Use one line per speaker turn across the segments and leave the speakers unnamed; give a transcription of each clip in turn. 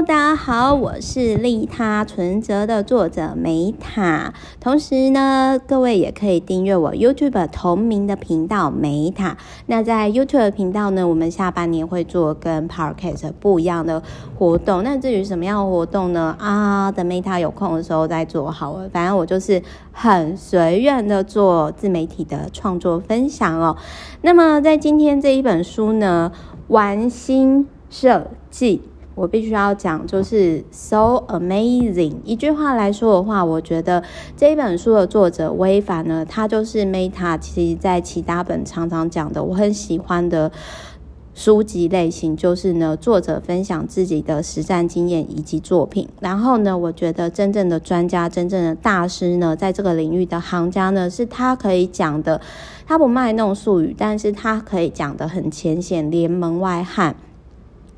大家好，我是利他存折的作者梅塔。同时呢，各位也可以订阅我 YouTube 同名的频道梅塔。那在 YouTube 频道呢，我们下半年会做跟 Podcast 不一样的活动。那至于什么样的活动呢？啊，等梅塔有空的时候再做好了。反正我就是很随缘的做自媒体的创作分享哦。那么在今天这一本书呢，玩心设计。我必须要讲，就是 so amazing。一句话来说的话，我觉得这一本书的作者威凡呢，他就是 Meta，其实在其他本常常讲的，我很喜欢的书籍类型，就是呢，作者分享自己的实战经验以及作品。然后呢，我觉得真正的专家、真正的大师呢，在这个领域的行家呢，是他可以讲的，他不卖弄术语，但是他可以讲得很浅显，连门外汉。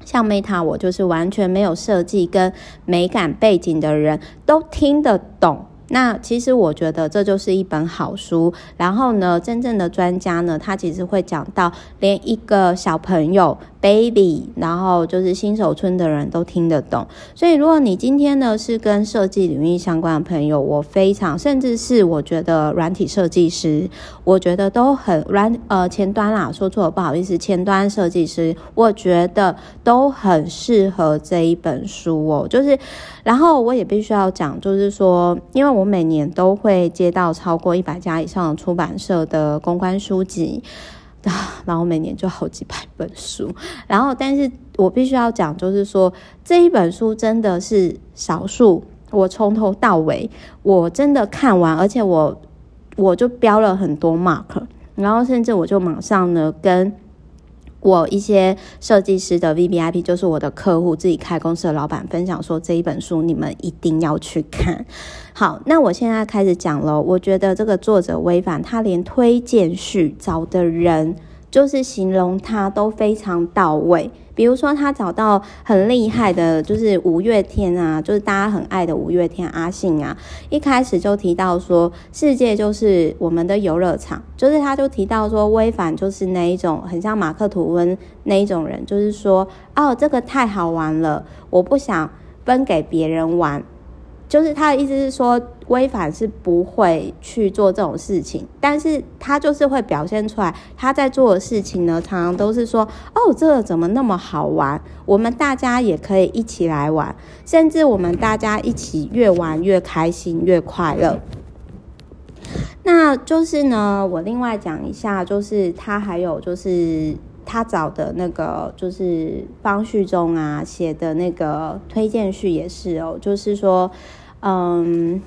像 Meta，我就是完全没有设计跟美感背景的人都听得懂。那其实我觉得这就是一本好书。然后呢，真正的专家呢，他其实会讲到连一个小朋友。baby，然后就是新手村的人都听得懂，所以如果你今天呢是跟设计领域相关的朋友，我非常甚至是我觉得软体设计师，我觉得都很软呃前端啦，说错了不好意思，前端设计师，我觉得都很适合这一本书哦。就是，然后我也必须要讲，就是说，因为我我每年都会接到超过一百家以上的出版社的公关书籍。然后每年就好几百本书，然后，但是我必须要讲，就是说这一本书真的是少数，我从头到尾我真的看完，而且我我就标了很多 mark，然后甚至我就马上呢跟。我一些设计师的 VVIP 就是我的客户，自己开公司的老板分享说，这一本书你们一定要去看。好，那我现在开始讲喽。我觉得这个作者违反，他连推荐序找的人，就是形容他都非常到位。比如说，他找到很厉害的，就是五月天啊，就是大家很爱的五月天阿信啊，一开始就提到说，世界就是我们的游乐场，就是他就提到说，微凡就是那一种很像马克吐温那一种人，就是说，哦，这个太好玩了，我不想分给别人玩。就是他的意思是说，微凡是不会去做这种事情，但是他就是会表现出来，他在做的事情呢，常常都是说，哦，这个怎么那么好玩？我们大家也可以一起来玩，甚至我们大家一起越玩越开心，越快乐。那就是呢，我另外讲一下，就是他还有就是他找的那个，就是方序中啊写的那个推荐序也是哦，就是说。嗯，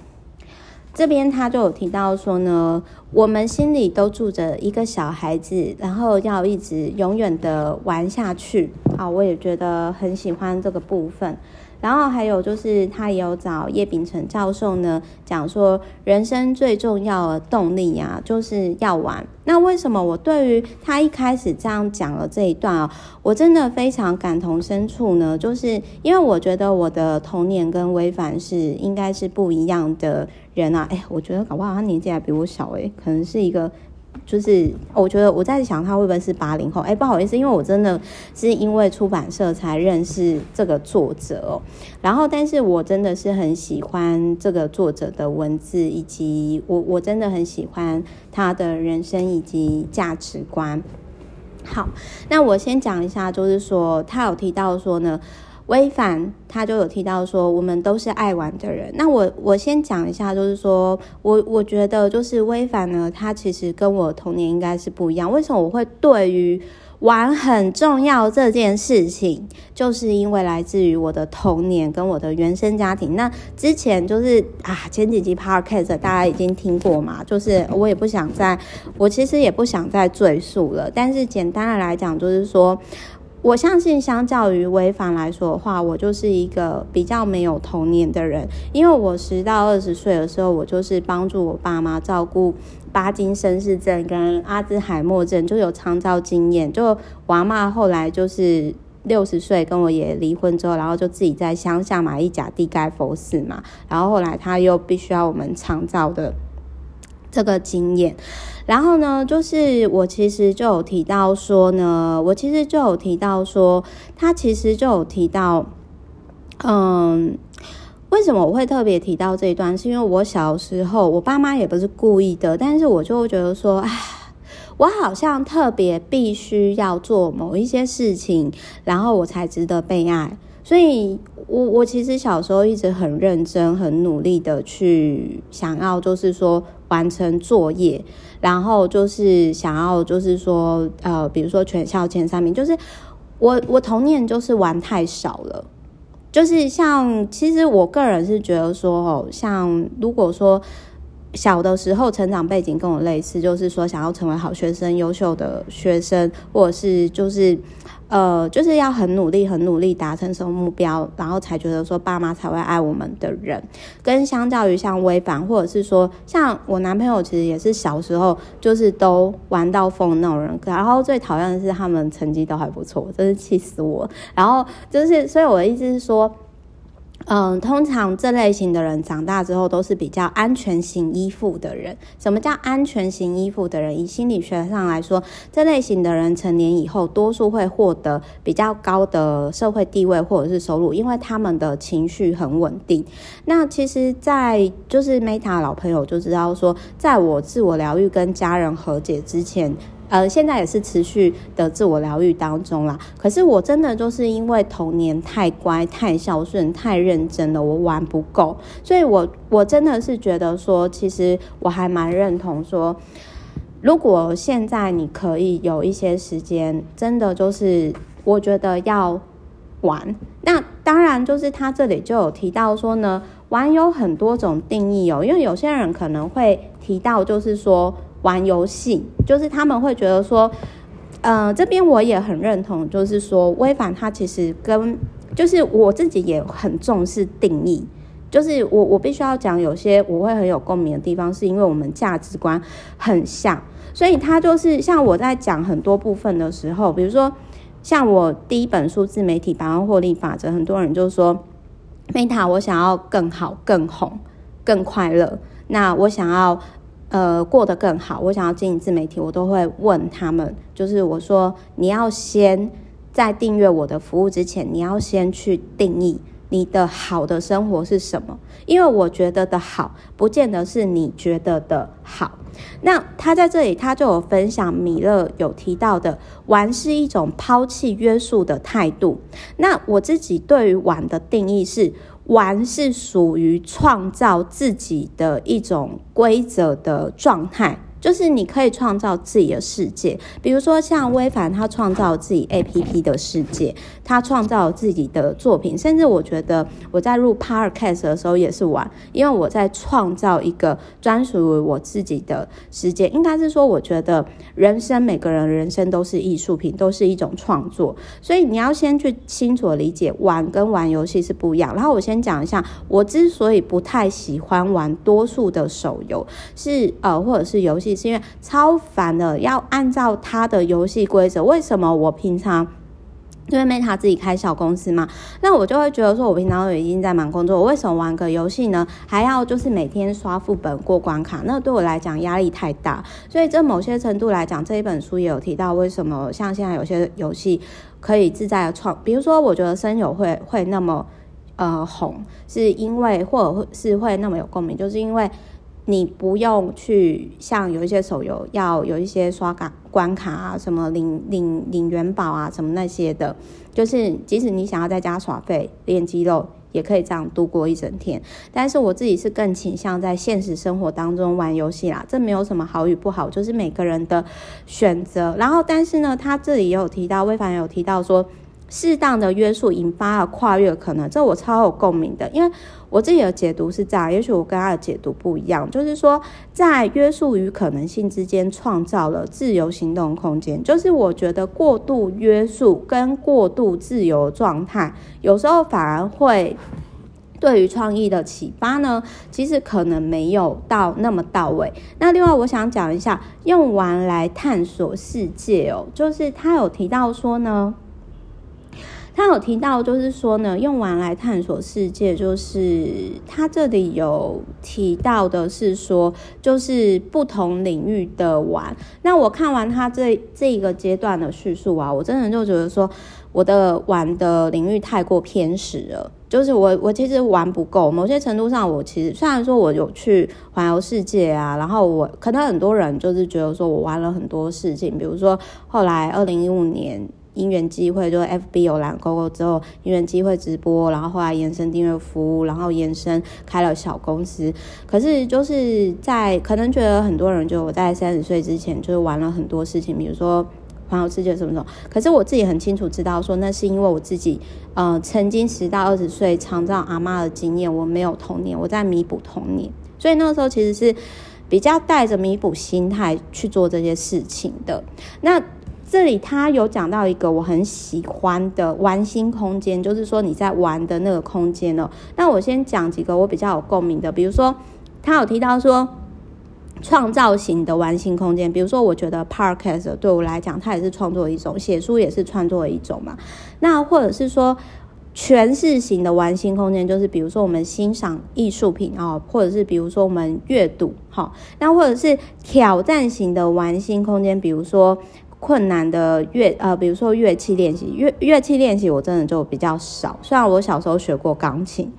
这边他就有提到说呢，我们心里都住着一个小孩子，然后要一直永远的玩下去啊，我也觉得很喜欢这个部分。然后还有就是，他也有找叶秉成教授呢，讲说人生最重要的动力啊，就是要玩。那为什么我对于他一开始这样讲了这一段啊，我真的非常感同身受呢？就是因为我觉得我的童年跟威凡是应该是不一样的人啊。哎，我觉得搞不好他年纪还比我小诶，可能是一个。就是我觉得我在想他会不会是八零后？哎，不好意思，因为我真的是因为出版社才认识这个作者哦。然后，但是我真的是很喜欢这个作者的文字，以及我我真的很喜欢他的人生以及价值观。好，那我先讲一下，就是说他有提到说呢。威凡他就有提到说，我们都是爱玩的人。那我我先讲一下，就是说我我觉得就是威凡呢，他其实跟我童年应该是不一样。为什么我会对于玩很重要这件事情，就是因为来自于我的童年跟我的原生家庭。那之前就是啊，前几集 Podcast 大家已经听过嘛，就是我也不想再，我其实也不想再赘述了。但是简单的来讲，就是说。我相信，相较于威凡来说的话，我就是一个比较没有童年的人。因为我十到二十岁的时候，我就是帮助我爸妈照顾巴金森氏症跟阿兹海默症，就有长照经验。就我阿嬷后来就是六十岁跟我爷爷离婚之后，然后就自己在乡下买一甲地盖佛寺嘛，然后后来他又必须要我们长照的。这个经验，然后呢，就是我其实就有提到说呢，我其实就有提到说，他其实就有提到，嗯，为什么我会特别提到这一段？是因为我小时候，我爸妈也不是故意的，但是我就会觉得说，哎，我好像特别必须要做某一些事情，然后我才值得被爱。所以我我其实小时候一直很认真、很努力的去想要，就是说完成作业，然后就是想要，就是说呃，比如说全校前三名，就是我我童年就是玩太少了，就是像其实我个人是觉得说哦，像如果说小的时候成长背景跟我类似，就是说想要成为好学生、优秀的学生，或者是就是。呃，就是要很努力、很努力达成什么目标，然后才觉得说爸妈才会爱我们的人。跟相较于像微凡，或者是说像我男朋友，其实也是小时候就是都玩到疯的那种人。然后最讨厌的是他们成绩都还不错，真是气死我。然后就是，所以我的意思是说。嗯，通常这类型的人长大之后都是比较安全型依附的人。什么叫安全型依附的人？以心理学上来说，这类型的人成年以后，多数会获得比较高的社会地位或者是收入，因为他们的情绪很稳定。那其实，在就是 Meta 老朋友就知道说，在我自我疗愈跟家人和解之前。呃，现在也是持续的自我疗愈当中啦。可是我真的就是因为童年太乖、太孝顺、太认真了，我玩不够，所以我我真的是觉得说，其实我还蛮认同说，如果现在你可以有一些时间，真的就是我觉得要玩。那当然就是他这里就有提到说呢，玩有很多种定义哦，因为有些人可能会提到就是说。玩游戏，就是他们会觉得说，呃，这边我也很认同，就是说，微凡他其实跟，就是我自己也很重视定义，就是我我必须要讲，有些我会很有共鸣的地方，是因为我们价值观很像，所以他就是像我在讲很多部分的时候，比如说像我第一本书自媒体百万获利法则，很多人就说，Meta，我想要更好、更红、更快乐，那我想要。呃，过得更好。我想要经营自媒体，我都会问他们，就是我说，你要先在订阅我的服务之前，你要先去定义你的好的生活是什么？因为我觉得的好，不见得是你觉得的好。那他在这里，他就有分享，米勒有提到的，玩是一种抛弃约束的态度。那我自己对于玩的定义是。玩是属于创造自己的一种规则的状态。就是你可以创造自己的世界，比如说像微凡，他创造自己 APP 的世界，他创造自己的作品，甚至我觉得我在录 Podcast 的时候也是玩，因为我在创造一个专属于我自己的世界。应该是说，我觉得人生每个人人生都是艺术品，都是一种创作，所以你要先去清楚理解玩跟玩游戏是不一样。然后我先讲一下，我之所以不太喜欢玩多数的手游，是呃或者是游戏。是因为超烦的，要按照他的游戏规则。为什么我平常因为 Meta 自己开小公司嘛，那我就会觉得说，我平常都已经在忙工作，我为什么玩个游戏呢？还要就是每天刷副本过关卡，那对我来讲压力太大。所以这某些程度来讲，这一本书也有提到，为什么像现在有些游戏可以自在的创，比如说我觉得声友会会那么呃红，是因为或者是会那么有共鸣，就是因为。你不用去像有一些手游要有一些刷卡关卡啊，什么领领领元宝啊，什么那些的，就是即使你想要在家耍废练肌肉，也可以这样度过一整天。但是我自己是更倾向在现实生活当中玩游戏啦，这没有什么好与不好，就是每个人的选择。然后，但是呢，他这里也有提到，魏凡有提到说。适当的约束引发了跨越可能，这我超有共鸣的，因为我自己的解读是这样，也许我跟他的解读不一样，就是说在约束与可能性之间创造了自由行动空间。就是我觉得过度约束跟过度自由状态，有时候反而会对于创意的启发呢，其实可能没有到那么到位。那另外我想讲一下，用玩来探索世界哦，就是他有提到说呢。他有提到，就是说呢，用玩来探索世界，就是他这里有提到的是说，就是不同领域的玩。那我看完他这这一个阶段的叙述啊，我真的就觉得说，我的玩的领域太过偏食了。就是我，我其实玩不够。某些程度上，我其实虽然说我有去环游世界啊，然后我可能很多人就是觉得说我玩了很多事情，比如说后来二零一五年因缘机会，就 FB 有蓝勾勾之后，因缘机会直播，然后后来延伸订阅服务，然后延伸开了小公司。可是就是在可能觉得很多人就我在三十岁之前就是玩了很多事情，比如说。环游世界什么什么，可是我自己很清楚知道，说那是因为我自己，呃，曾经十到二十岁长照阿嬷的经验，我没有童年，我在弥补童年，所以那个时候其实是比较带着弥补心态去做这些事情的。那这里他有讲到一个我很喜欢的玩心空间，就是说你在玩的那个空间哦。那我先讲几个我比较有共鸣的，比如说他有提到说。创造型的玩心空间，比如说，我觉得 Podcast 对我来讲，它也是创作一种；写书也是创作一种嘛。那或者是说，诠释型的玩心空间，就是比如说我们欣赏艺术品啊，或者是比如说我们阅读，哈。那或者是挑战型的玩心空间，比如说困难的乐呃，比如说乐器练习，乐乐器练习我真的就比较少，虽然我小时候学过钢琴。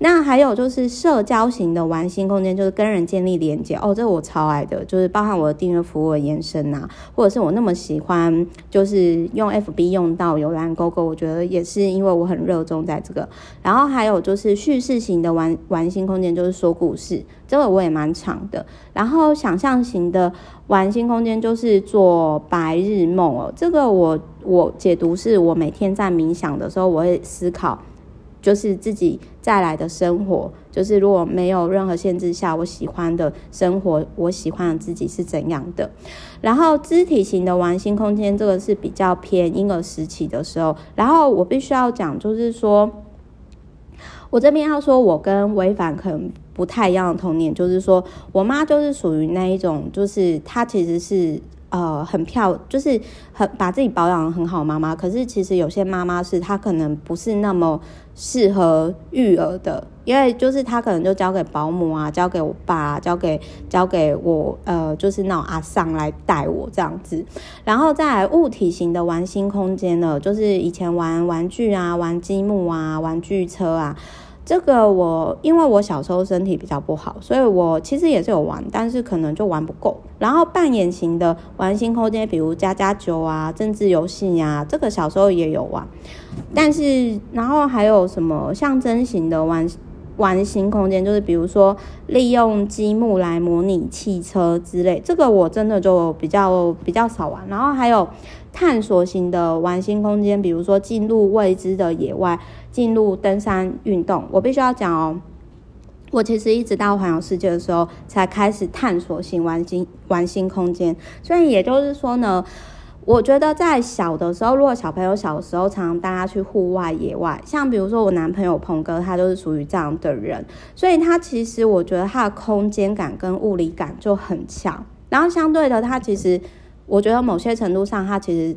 那还有就是社交型的玩心空间，就是跟人建立连接哦，这个我超爱的，就是包含我的订阅服务的延伸呐，或者是我那么喜欢，就是用 FB 用到有蓝勾勾，我觉得也是因为我很热衷在这个。然后还有就是叙事型的玩玩心空间，就是说故事，这个我也蛮长的。然后想象型的玩心空间就是做白日梦哦，这个我我解读是我每天在冥想的时候，我会思考。就是自己再来的生活，就是如果没有任何限制下，我喜欢的生活，我喜欢的自己是怎样的。然后肢体型的玩心空间，这个是比较偏婴儿时期的时候。然后我必须要讲，就是说，我这边要说，我跟微凡可能不太一样的童年，就是说我妈就是属于那一种，就是她其实是。呃，很漂，就是很把自己保养得很好，妈妈。可是其实有些妈妈是她可能不是那么适合育儿的，因为就是她可能就交给保姆啊，交给我爸，交给交给我，呃，就是那种阿桑来带我这样子。然后再来物体型的玩心空间呢，就是以前玩玩具啊，玩积木啊，玩具车啊。这个我因为我小时候身体比较不好，所以我其实也是有玩，但是可能就玩不够。然后扮演型的玩星空间，比如家家酒啊、政治游戏呀，这个小时候也有玩。但是然后还有什么象征型的玩玩心空间，就是比如说利用积木来模拟汽车之类，这个我真的就比较比较少玩。然后还有探索型的玩心空间，比如说进入未知的野外。进入登山运动，我必须要讲哦。我其实一直到环游世界的时候，才开始探索型玩心玩心空间。所以也就是说呢，我觉得在小的时候，如果小朋友小的时候常常带他去户外野外，像比如说我男朋友鹏哥，他就是属于这样的人，所以他其实我觉得他的空间感跟物理感就很强。然后相对的，他其实我觉得某些程度上，他其实。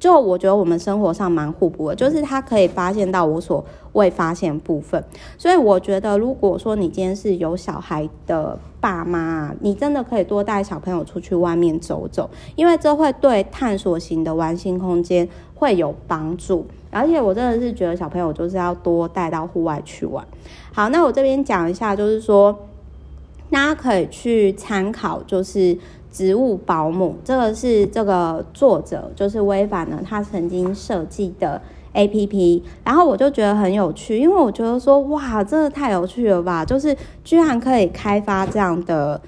就我觉得我们生活上蛮互补的，就是他可以发现到我所未发现部分，所以我觉得如果说你今天是有小孩的爸妈，你真的可以多带小朋友出去外面走走，因为这会对探索型的玩心空间会有帮助。而且我真的是觉得小朋友就是要多带到户外去玩。好，那我这边讲一下，就是说大家可以去参考，就是。植物保姆，这个是这个作者就是微凡呢，他曾经设计的 APP，然后我就觉得很有趣，因为我觉得说哇，真的太有趣了吧，就是居然可以开发这样的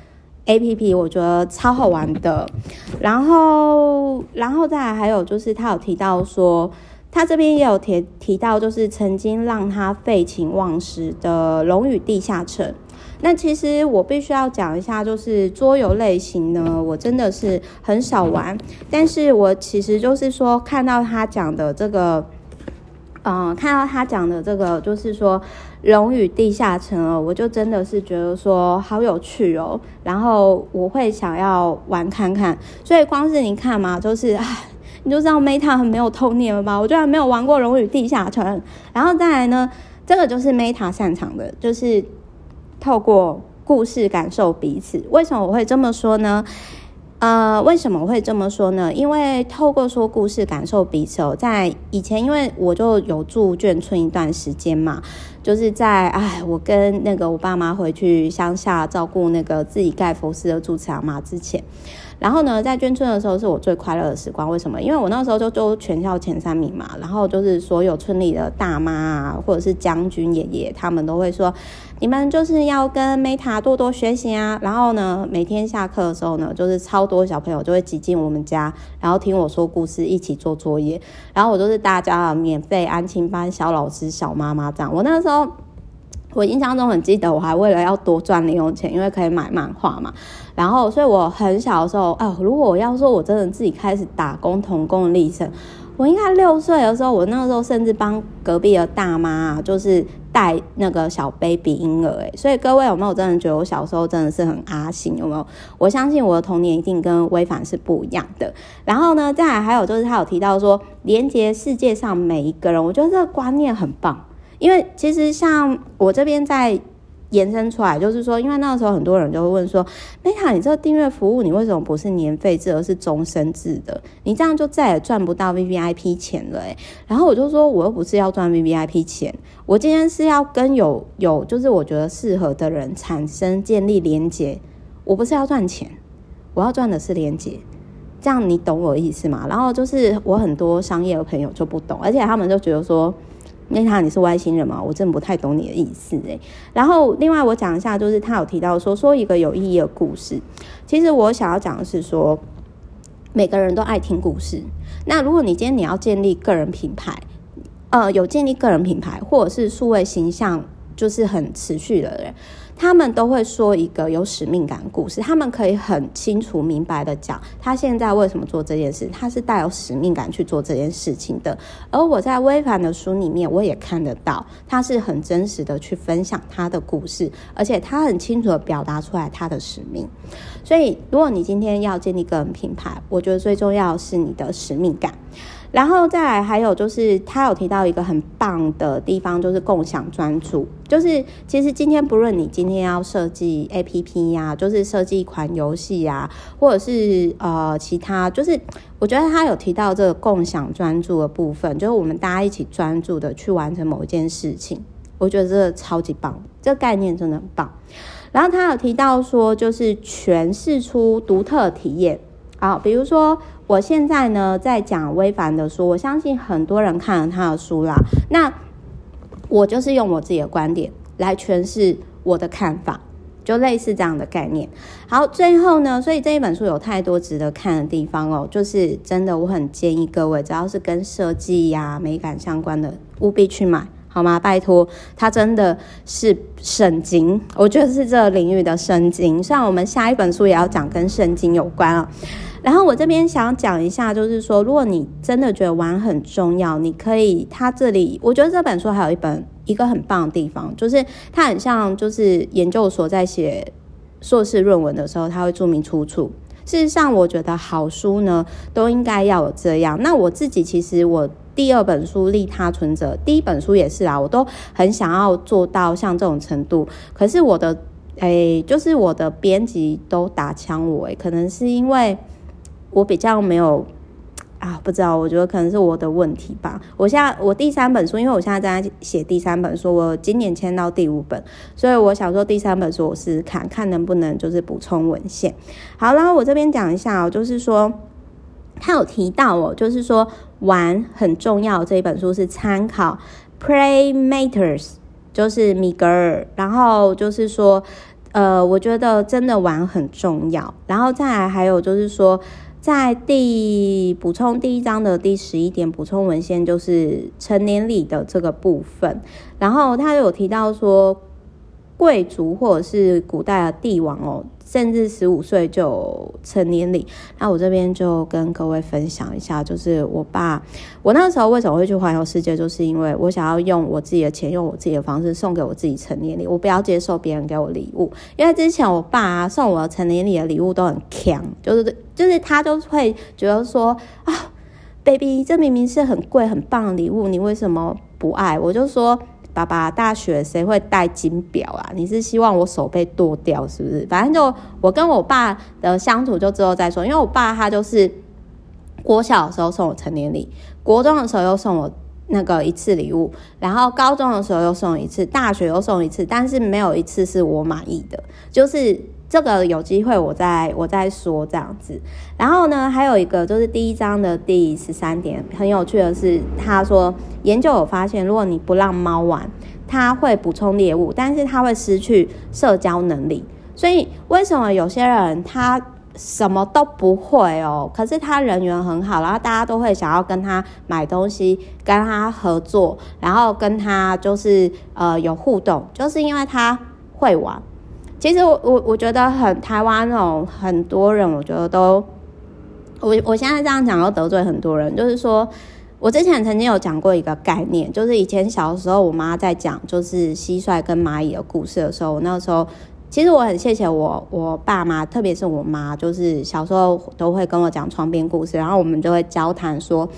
APP，我觉得超好玩的。然后，然后再来还有就是他有提到说，他这边也有提提到，就是曾经让他废寝忘食的龙与地下城。那其实我必须要讲一下，就是桌游类型呢，我真的是很少玩。但是我其实就是说，看到他讲的这个，嗯、看到他讲的这个，就是说《龙与地下城》哦，我就真的是觉得说好有趣哦。然后我会想要玩看看。所以光是你看嘛，就是唉，你就知道 Meta 很没有童年了吧？我居然没有玩过《龙与地下城》。然后再来呢，这个就是 Meta 擅长的，就是。透过故事感受彼此，为什么我会这么说呢？呃，为什么会这么说呢？因为透过说故事感受彼此哦，在以前，因为我就有住眷村一段时间嘛，就是在哎，我跟那个我爸妈回去乡下照顾那个自己盖佛寺的住持阿妈之前。然后呢，在眷村的时候是我最快乐的时光。为什么？因为我那时候就都全校前三名嘛。然后就是所有村里的大妈啊，或者是将军爷爷，他们都会说：“你们就是要跟 Meta 多多学习啊。”然后呢，每天下课的时候呢，就是超多小朋友就会挤进我们家，然后听我说故事，一起做作业。然后我都是大家的免费安亲班小老师、小妈妈这样。我那时候。我印象中很记得，我还为了要多赚零用钱，因为可以买漫画嘛。然后，所以我很小的时候，哦，如果我要说我真的自己开始打工童工的历程，我应该六岁的时候，我那个时候甚至帮隔壁的大妈啊，就是带那个小 baby 婴儿。哎，所以各位有没有真的觉得我小时候真的是很阿信？有没有？我相信我的童年一定跟微凡是不一样的。然后呢，再来还有就是他有提到说，连接世界上每一个人，我觉得这个观念很棒。因为其实像我这边在延伸出来，就是说，因为那个时候很多人就会问说，Meta，你这个订阅服务，你为什么不是年费制，而是终身制的？你这样就再也赚不到 VVIP 钱了诶。然后我就说，我又不是要赚 VVIP 钱，我今天是要跟有有就是我觉得适合的人产生建立连接，我不是要赚钱，我要赚的是连接。这样你懂我的意思吗？然后就是我很多商业的朋友就不懂，而且他们就觉得说。那他你是外星人吗？我真的不太懂你的意思诶。然后另外我讲一下，就是他有提到说说一个有意义的故事。其实我想要讲的是说，每个人都爱听故事。那如果你今天你要建立个人品牌，呃，有建立个人品牌或者是数位形象，就是很持续的人。他们都会说一个有使命感故事，他们可以很清楚明白的讲他现在为什么做这件事，他是带有使命感去做这件事情的。而我在微凡的书里面，我也看得到他是很真实的去分享他的故事，而且他很清楚的表达出来他的使命。所以，如果你今天要建立个人品牌，我觉得最重要是你的使命感。然后再来，还有就是他有提到一个很棒的地方，就是共享专注。就是其实今天不论你今天要设计 APP 呀，就是设计一款游戏呀，或者是呃其他，就是我觉得他有提到这个共享专注的部分，就是我们大家一起专注的去完成某一件事情。我觉得这个超级棒，这个概念真的很棒。然后他有提到说，就是诠释出独特体验。啊，比如说我现在呢在讲微凡的书，我相信很多人看了他的书啦。那我就是用我自己的观点来诠释我的看法，就类似这样的概念。好，最后呢，所以这一本书有太多值得看的地方哦，就是真的我很建议各位，只要是跟设计呀、美感相关的，务必去买。好吗？拜托，它真的是圣经，我觉得是这个领域的圣经。虽然我们下一本书也要讲跟圣经有关啊。然后我这边想讲一下，就是说，如果你真的觉得玩很重要，你可以，它这里我觉得这本书还有一本一个很棒的地方，就是它很像就是研究所在写硕士论文的时候，它会注明出处。事实上，我觉得好书呢都应该要有这样。那我自己其实我。第二本书利他存折，第一本书也是啊，我都很想要做到像这种程度。可是我的，哎、欸，就是我的编辑都打枪我，哎，可能是因为我比较没有啊，不知道，我觉得可能是我的问题吧。我现在我第三本书，因为我现在在写第三本书，我今年签到第五本，所以我想说第三本书我试试看看能不能就是补充文献。好，然后我这边讲一下哦，就是说。他有提到哦，就是说玩很重要。这一本书是参考《Play Matters》，就是米格尔。然后就是说，呃，我觉得真的玩很重要。然后再来还有就是说，在第补充第一章的第十一点补充文献，就是成年礼的这个部分。然后他有提到说，贵族或者是古代的帝王哦。甚至十五岁就成年礼，那我这边就跟各位分享一下，就是我爸，我那时候为什么会去环游世界，就是因为我想要用我自己的钱，用我自己的方式送给我自己成年礼，我不要接受别人给我礼物，因为之前我爸，送我成年礼的礼物都很强，就是就是他就会觉得说啊，baby，这明明是很贵很棒的礼物，你为什么不爱？我就说。爸爸大学谁会戴金表啊？你是希望我手被剁掉是不是？反正就我跟我爸的相处就之后再说，因为我爸他就是国小的时候送我成年礼，国中的时候又送我那个一次礼物，然后高中的时候又送一次，大学又送一次，但是没有一次是我满意的，就是。这个有机会我再我再说这样子，然后呢，还有一个就是第一章的第十三点很有趣的是，他说研究有发现，如果你不让猫玩，它会补充猎物，但是它会失去社交能力。所以为什么有些人他什么都不会哦，可是他人缘很好，然后大家都会想要跟他买东西，跟他合作，然后跟他就是呃有互动，就是因为他会玩。其实我我我觉得很台湾那种很多人，我觉得都我我现在这样讲要得罪很多人，就是说我之前曾经有讲过一个概念，就是以前小的时候我妈在讲就是蟋蟀跟蚂蚁的故事的时候，我那个时候其实我很谢谢我我爸妈，特别是我妈，就是小时候都会跟我讲床边故事，然后我们就会交谈说。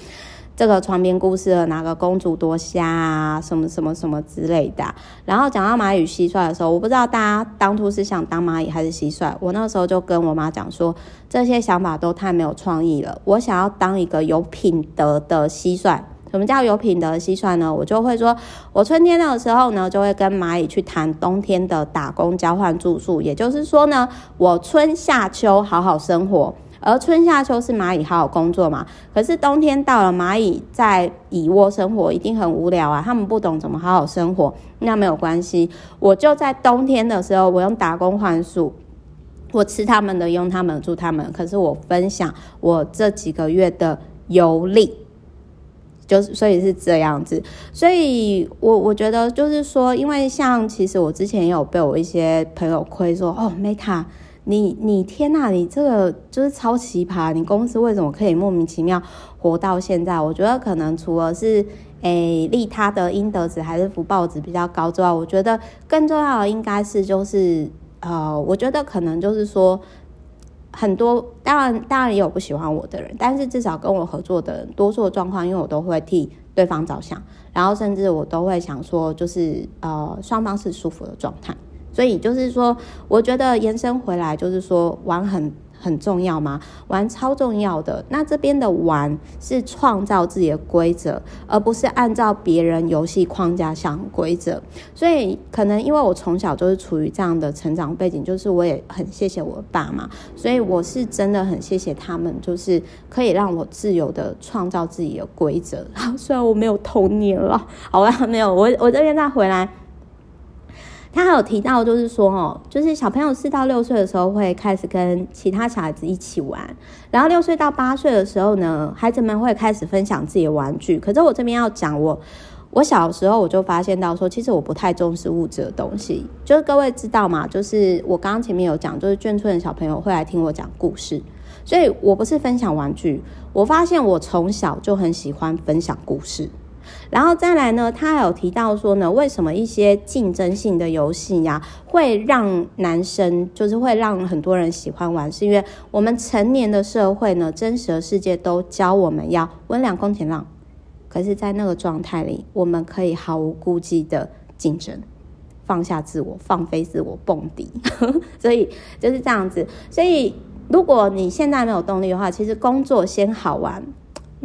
这个床边故事的哪个公主多瞎啊？什么什么什么之类的。然后讲到蚂蚁蟋蟀的时候，我不知道大家当初是想当蚂蚁还是蟋蟀。我那时候就跟我妈讲说，这些想法都太没有创意了。我想要当一个有品德的蟋蟀。什么叫有品德的蟋蟀呢？我就会说，我春天的时候呢，就会跟蚂蚁去谈冬天的打工交换住宿。也就是说呢，我春夏秋好好生活。而春夏秋是蚂蚁好好工作嘛，可是冬天到了，蚂蚁在蚁窝生活一定很无聊啊，他们不懂怎么好好生活，那没有关系，我就在冬天的时候，我用打工换宿，我吃他们的，用他们住他们，可是我分享我这几个月的游历，就是所以是这样子，所以我我觉得就是说，因为像其实我之前也有被我一些朋友亏说，哦，Meta。你你天呐，你这个就是超奇葩！你公司为什么可以莫名其妙活到现在？我觉得可能除了是诶利他的阴德值还是福报值比较高之外，我觉得更重要的应该是就是呃，我觉得可能就是说很多，当然当然也有不喜欢我的人，但是至少跟我合作的人多数状况，因为我都会替对方着想，然后甚至我都会想说，就是呃双方是舒服的状态。所以就是说，我觉得延伸回来就是说，玩很很重要吗？玩超重要的。那这边的玩是创造自己的规则，而不是按照别人游戏框架想规则。所以可能因为我从小就是处于这样的成长背景，就是我也很谢谢我爸妈，所以我是真的很谢谢他们，就是可以让我自由的创造自己的规则。虽然我没有童年了，好吧，没有，我我这边再回来。他还有提到，就是说，哦，就是小朋友四到六岁的时候会开始跟其他小孩子一起玩，然后六岁到八岁的时候呢，孩子们会开始分享自己的玩具。可是我这边要讲，我我小时候我就发现到说，其实我不太重视物质的东西。就是各位知道吗？就是我刚刚前面有讲，就是眷村的小朋友会来听我讲故事，所以我不是分享玩具。我发现我从小就很喜欢分享故事。然后再来呢，他有提到说呢，为什么一些竞争性的游戏呀，会让男生就是会让很多人喜欢玩，是因为我们成年的社会呢，真实的世界都教我们要温良恭俭让，可是，在那个状态里，我们可以毫无顾忌的竞争，放下自我，放飞自我，蹦迪，所以就是这样子。所以，如果你现在没有动力的话，其实工作先好玩。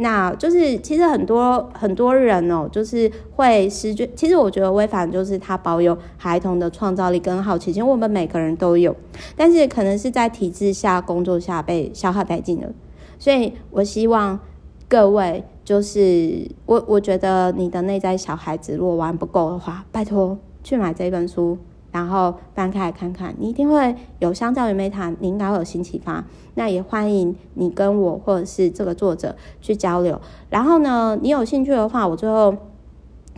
那就是其实很多很多人哦，就是会失去。其实我觉得微凡就是他保有孩童的创造力跟好奇心，我们每个人都有，但是可能是在体制下工作下被消耗殆尽了。所以我希望各位，就是我我觉得你的内在小孩子如果玩不够的话，拜托去买这本书。然后翻开来看看，你一定会有相较于 Meta，你应该会有新启发。那也欢迎你跟我或者是这个作者去交流。然后呢，你有兴趣的话，我最后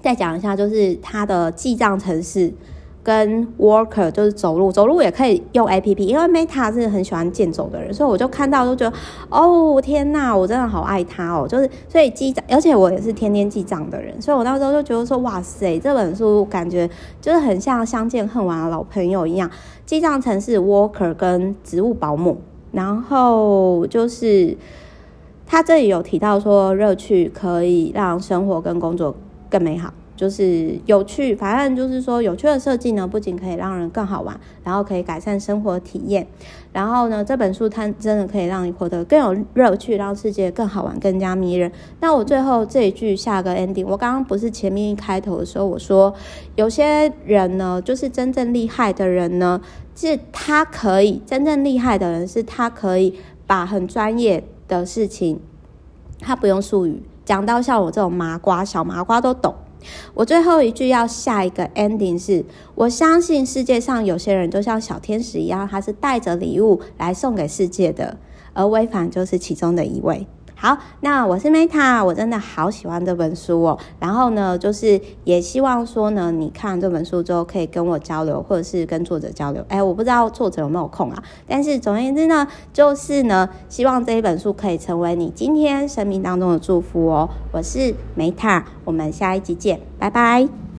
再讲一下，就是它的记账程式。跟 Walker 就是走路，走路也可以用 APP，因为 Meta 是很喜欢健走的人，所以我就看到就觉得，哦天呐，我真的好爱他哦，就是所以记账，而且我也是天天记账的人，所以我那时候就觉得说，哇塞，这本书感觉就是很像相见恨晚的老朋友一样。记账城市 Walker 跟植物保姆，然后就是他这里有提到说，乐趣可以让生活跟工作更美好。就是有趣，反正就是说有趣的设计呢，不仅可以让人更好玩，然后可以改善生活体验。然后呢，这本书它真的可以让你活得更有乐趣，让世界更好玩，更加迷人。那我最后这一句下个 ending，我刚刚不是前面一开头的时候我说，有些人呢，就是真正厉害的人呢，是他可以真正厉害的人是他可以把很专业的事情，他不用术语讲到像我这种麻瓜小麻瓜都懂。我最后一句要下一个 ending 是，我相信世界上有些人就像小天使一样，他是带着礼物来送给世界的，而微凡就是其中的一位。好，那我是 Meta，我真的好喜欢这本书哦。然后呢，就是也希望说呢，你看这本书之后可以跟我交流，或者是跟作者交流。哎，我不知道作者有没有空啊。但是总而言之呢，就是呢，希望这一本书可以成为你今天生命当中的祝福哦。我是 Meta，我们下一集见，拜拜。